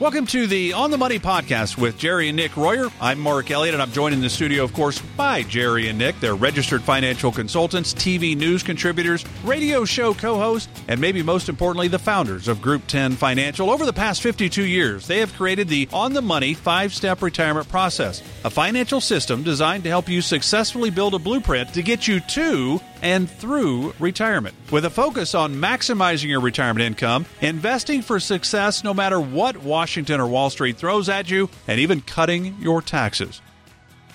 Welcome to the On the Money podcast with Jerry and Nick Royer. I'm Mark Elliott, and I'm joined in the studio, of course, by Jerry and Nick. They're registered financial consultants, TV news contributors, radio show co hosts, and maybe most importantly, the founders of Group 10 Financial. Over the past 52 years, they have created the On the Money five step retirement process, a financial system designed to help you successfully build a blueprint to get you to and through retirement. With a focus on maximizing your retirement income, investing for success no matter what Washington or Wall Street throws at you, and even cutting your taxes.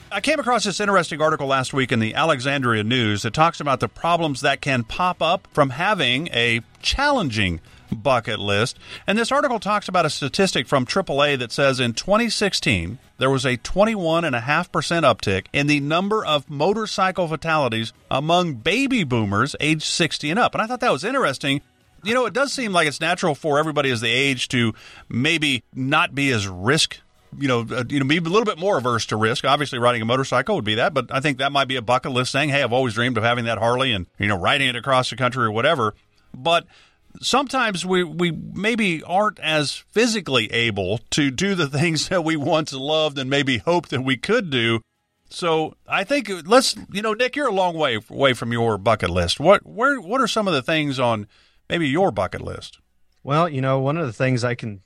I came across this interesting article last week in the Alexandria News that talks about the problems that can pop up from having a challenging bucket list. And this article talks about a statistic from AAA that says in 2016, there was a 21.5% uptick in the number of motorcycle fatalities among baby boomers aged 60 and up. And I thought that was interesting. You know, it does seem like it's natural for everybody as they age to maybe not be as risk you know, uh, you know, be a little bit more averse to risk. Obviously, riding a motorcycle would be that, but I think that might be a bucket list thing. Hey, I've always dreamed of having that Harley and you know, riding it across the country or whatever. But sometimes we, we maybe aren't as physically able to do the things that we once loved and maybe hoped that we could do. So I think let's you know Nick, you're a long way away from your bucket list. What where what are some of the things on maybe your bucket list? Well, you know, one of the things I can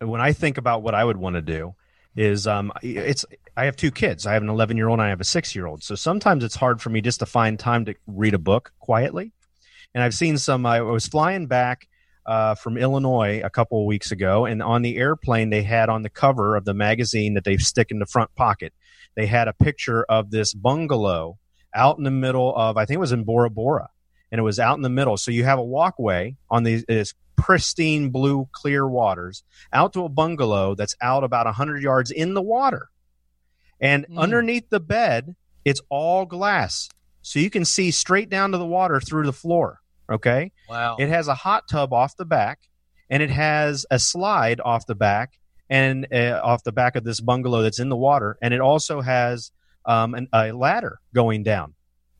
when I think about what I would want to do is um it's I have two kids. I have an 11 year old and I have a six year old. So sometimes it's hard for me just to find time to read a book quietly and I've seen some. I was flying back uh, from Illinois a couple of weeks ago, and on the airplane they had on the cover of the magazine that they stick in the front pocket, they had a picture of this bungalow out in the middle of I think it was in Bora Bora, and it was out in the middle. So you have a walkway on these this pristine blue clear waters out to a bungalow that's out about 100 yards in the water. And mm. underneath the bed, it's all glass. So you can see straight down to the water through the floor. Okay. Wow. It has a hot tub off the back, and it has a slide off the back and uh, off the back of this bungalow that's in the water, and it also has um, an, a ladder going down.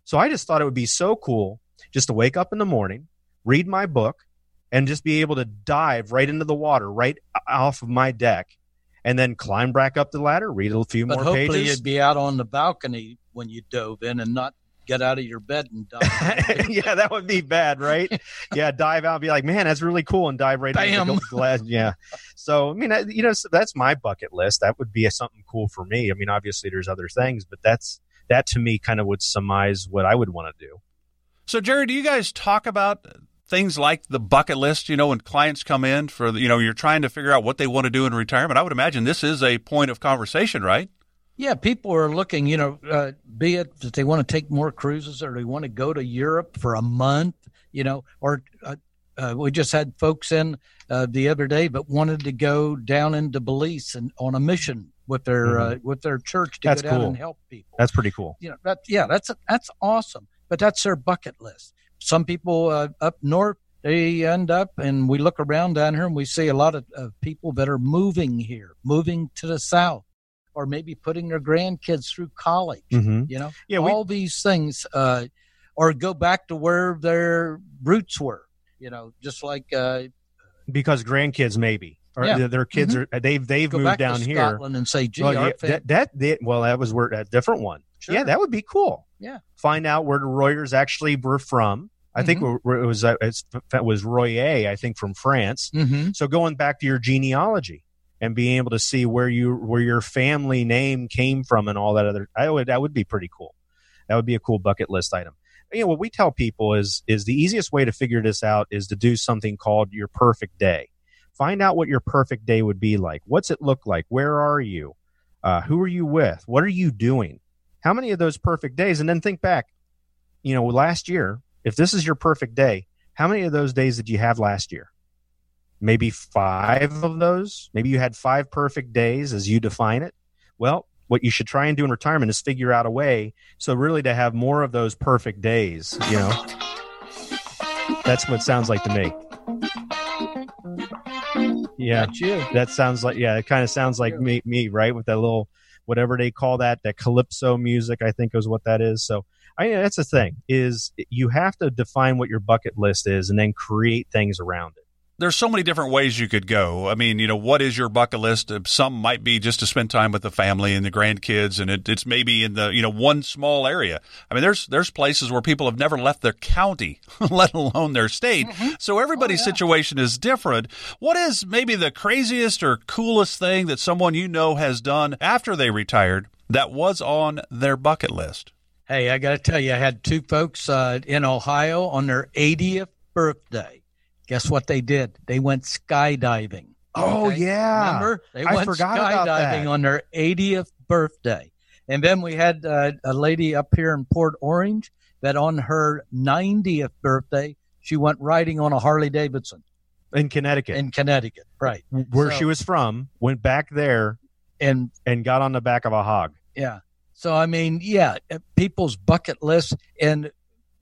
So I just thought it would be so cool just to wake up in the morning, read my book, and just be able to dive right into the water right off of my deck, and then climb back up the ladder, read a few but more hopefully pages. you'd be out on the balcony when you dove in and not get out of your bed and dive. yeah, that would be bad, right? yeah, dive out, be like, man, that's really cool, and dive right Bam. into glass. Yeah. So, I mean, you know, that's my bucket list. That would be something cool for me. I mean, obviously, there's other things, but that's that to me kind of would surmise what I would want to do. So, Jerry, do you guys talk about things like the bucket list? You know, when clients come in for, you know, you're trying to figure out what they want to do in retirement. I would imagine this is a point of conversation, right? Yeah, people are looking, you know, uh, be it that they want to take more cruises or they want to go to Europe for a month, you know, or uh, uh, we just had folks in uh, the other day but wanted to go down into Belize and on a mission with their uh, mm-hmm. with their church to that's go down cool. and help people. That's pretty cool. You know, that yeah, that's that's awesome. But that's their bucket list. Some people uh, up north they end up and we look around down here and we see a lot of, of people that are moving here, moving to the south or maybe putting their grandkids through college. Mm-hmm. You know, yeah, all we, these things, uh, or go back to where their roots were. You know, just like uh, because grandkids maybe. Or yeah. their kids mm-hmm. are they've they've go moved down here Scotland and say, "Gee, well, yeah, that, that, that, well that was where a different one. Sure. Yeah, that would be cool. Yeah, find out where the Royers actually were from. I think Mm-hmm. it was uh, it was Royer, I think from France. mm-hmm. So going back to your genealogy and being able to see where you where your family name came from and all that other, I would that would be pretty cool. That would be a cool bucket list item. You know what we tell people is is the easiest way to figure this out is to do something called your perfect day. Find out what your perfect day would be like. What's it look like? Where are you? Uh, who are you with? What are you doing? How many of those perfect days? And then think back. You know, last year, if this is your perfect day, how many of those days did you have last year? Maybe five of those. Maybe you had five perfect days as you define it. Well, what you should try and do in retirement is figure out a way so really to have more of those perfect days, you know. That's what it sounds like to me. Yeah. You. That sounds like yeah, it kind of sounds like me me, right? With that little whatever they call that, that calypso music, I think is what that is. So I that's the thing is you have to define what your bucket list is and then create things around it. There's so many different ways you could go. I mean, you know, what is your bucket list? Some might be just to spend time with the family and the grandkids, and it, it's maybe in the you know one small area. I mean, there's there's places where people have never left their county, let alone their state. Mm-hmm. So everybody's oh, yeah. situation is different. What is maybe the craziest or coolest thing that someone you know has done after they retired that was on their bucket list? Hey, I got to tell you, I had two folks uh, in Ohio on their 80th birthday Guess what they did? They went skydiving. Oh okay? yeah, remember they I went skydiving on their 80th birthday. And then we had uh, a lady up here in Port Orange that on her 90th birthday she went riding on a Harley Davidson in Connecticut. In Connecticut, right where so, she was from. Went back there and and got on the back of a hog. Yeah. So I mean, yeah, people's bucket list and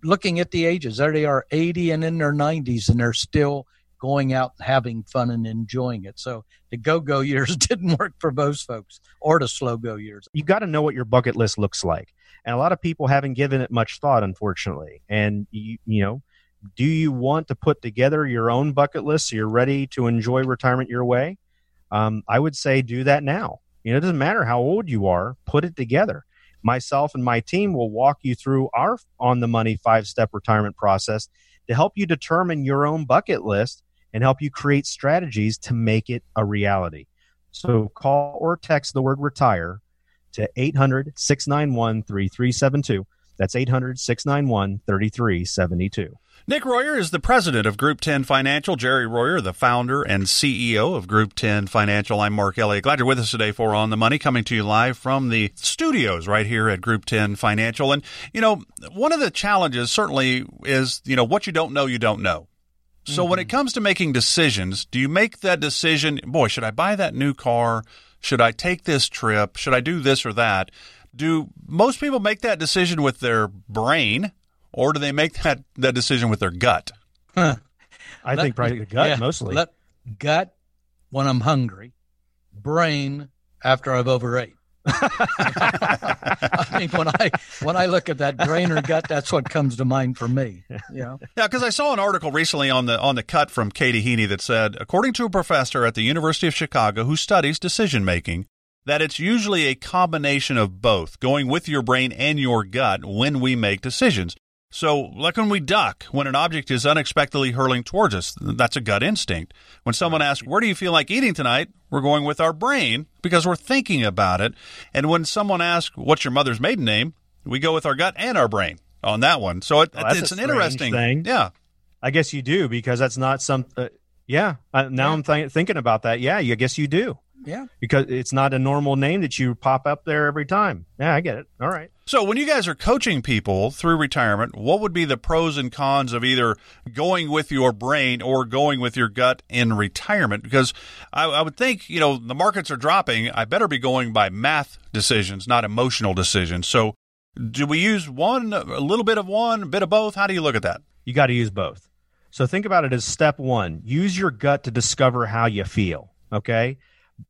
looking at the ages, there they are 80 and in their 90s, and they're still going out and having fun and enjoying it. So the go go years didn't work for most folks or the slow go years. You got to know what your bucket list looks like. And a lot of people haven't given it much thought, unfortunately. And, you, you know, do you want to put together your own bucket list so you're ready to enjoy retirement your way? Um, I would say do that now. You know, it doesn't matter how old you are, put it together myself and my team will walk you through our on the money five step retirement process to help you determine your own bucket list and help you create strategies to make it a reality. So call or text the word retire to 800 691 3372. That's 800 691 3372. Nick Royer is the president of Group 10 Financial. Jerry Royer, the founder and CEO of Group 10 Financial. I'm Mark Elliott. Glad you're with us today for On the Money, coming to you live from the studios right here at Group 10 Financial. And, you know, one of the challenges certainly is, you know, what you don't know, you don't know. So mm-hmm. when it comes to making decisions, do you make that decision, boy, should I buy that new car? Should I take this trip? Should I do this or that? Do most people make that decision with their brain or do they make that, that decision with their gut? Huh. I let, think probably the gut yeah, mostly. Let, gut when I'm hungry, brain after I've overate. I mean, when I when I look at that brain or gut, that's what comes to mind for me. Yeah, yeah. Because I saw an article recently on the on the cut from Katie Heaney that said, according to a professor at the University of Chicago who studies decision making, that it's usually a combination of both, going with your brain and your gut when we make decisions. So, like when we duck, when an object is unexpectedly hurling towards us, that's a gut instinct. When someone asks, Where do you feel like eating tonight? we're going with our brain because we're thinking about it. And when someone asks, What's your mother's maiden name? we go with our gut and our brain on that one. So, it, well, it's an interesting thing. Yeah. I guess you do because that's not some. Uh, yeah. Now yeah. I'm th- thinking about that. Yeah. I guess you do. Yeah. Because it's not a normal name that you pop up there every time. Yeah, I get it. All right. So, when you guys are coaching people through retirement, what would be the pros and cons of either going with your brain or going with your gut in retirement? Because I, I, would think, you know, the markets are dropping. I better be going by math decisions, not emotional decisions. So, do we use one, a little bit of one, a bit of both? How do you look at that? You got to use both. So, think about it as step one use your gut to discover how you feel. Okay.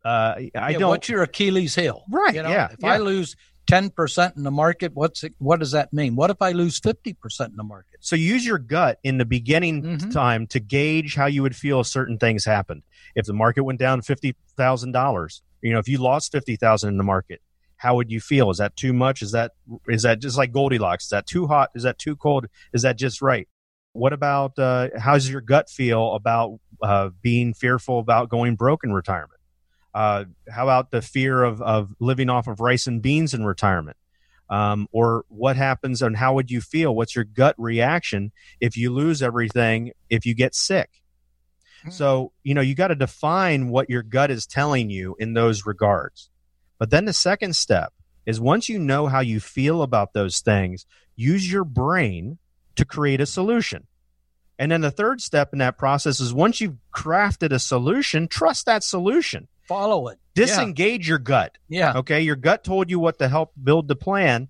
Uh, I yeah, don't. What's your Achilles heel? Right. You know, yeah. If yeah. I lose 10% in the market what's it, what does that mean what if i lose 50% in the market so use your gut in the beginning mm-hmm. time to gauge how you would feel if certain things happened if the market went down $50000 you know if you lost 50000 in the market how would you feel is that too much is that is that just like goldilocks is that too hot is that too cold is that just right what about uh, how's your gut feel about uh, being fearful about going broke in retirement uh, how about the fear of, of living off of rice and beans in retirement? Um, or what happens and how would you feel? What's your gut reaction if you lose everything, if you get sick? Hmm. So, you know, you got to define what your gut is telling you in those regards. But then the second step is once you know how you feel about those things, use your brain to create a solution. And then the third step in that process is once you've crafted a solution, trust that solution follow it. Disengage yeah. your gut. Yeah. Okay. Your gut told you what to help build the plan.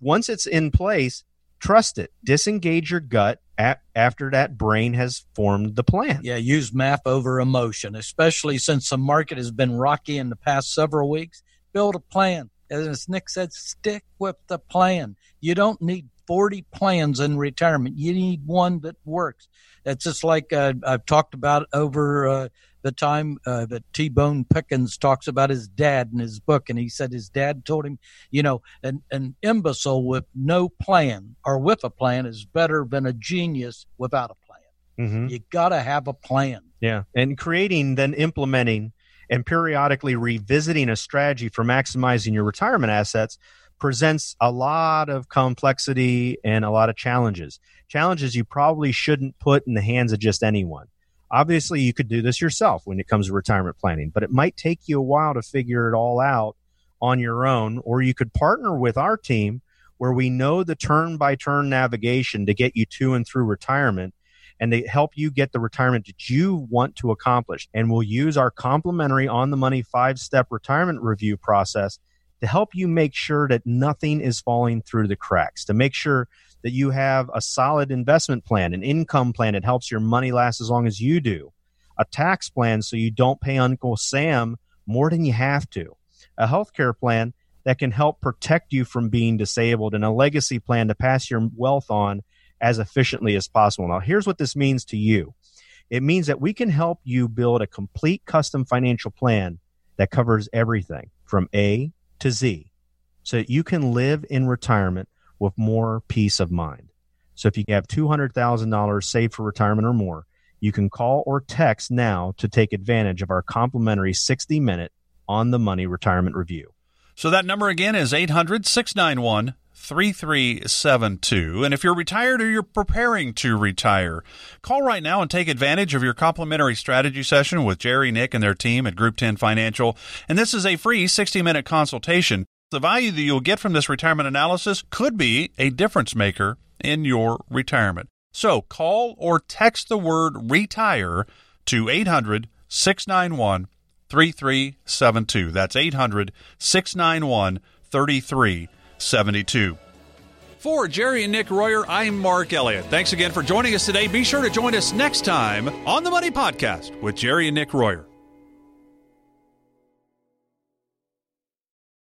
Once it's in place, trust it. Disengage your gut at, after that brain has formed the plan. Yeah. Use math over emotion, especially since the market has been rocky in the past several weeks. Build a plan. As Nick said, stick with the plan. You don't need 40 plans in retirement. You need one that works. It's just like uh, I've talked about over uh, the time uh, that T Boone Pickens talks about his dad in his book. And he said his dad told him, you know, an, an imbecile with no plan or with a plan is better than a genius without a plan. Mm-hmm. You got to have a plan. Yeah. And creating, then implementing, and periodically revisiting a strategy for maximizing your retirement assets presents a lot of complexity and a lot of challenges. Challenges you probably shouldn't put in the hands of just anyone. Obviously, you could do this yourself when it comes to retirement planning, but it might take you a while to figure it all out on your own, or you could partner with our team where we know the turn by turn navigation to get you to and through retirement and to help you get the retirement that you want to accomplish. And we'll use our complimentary on the money five step retirement review process to help you make sure that nothing is falling through the cracks, to make sure that you have a solid investment plan, an income plan that helps your money last as long as you do, a tax plan so you don't pay Uncle Sam more than you have to, a healthcare plan that can help protect you from being disabled, and a legacy plan to pass your wealth on as efficiently as possible. Now, here's what this means to you it means that we can help you build a complete custom financial plan that covers everything from A to Z so that you can live in retirement with more peace of mind. So if you have $200,000 saved for retirement or more, you can call or text now to take advantage of our complimentary 60 minute on the money retirement review. So that number again is 800 691 3372. And if you're retired or you're preparing to retire, call right now and take advantage of your complimentary strategy session with Jerry, Nick, and their team at Group 10 Financial. And this is a free 60 minute consultation. The value that you'll get from this retirement analysis could be a difference maker in your retirement. So call or text the word retire to 800 691 3372. That's 800 691 3372. For Jerry and Nick Royer, I'm Mark Elliott. Thanks again for joining us today. Be sure to join us next time on the Money Podcast with Jerry and Nick Royer.